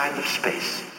time of space.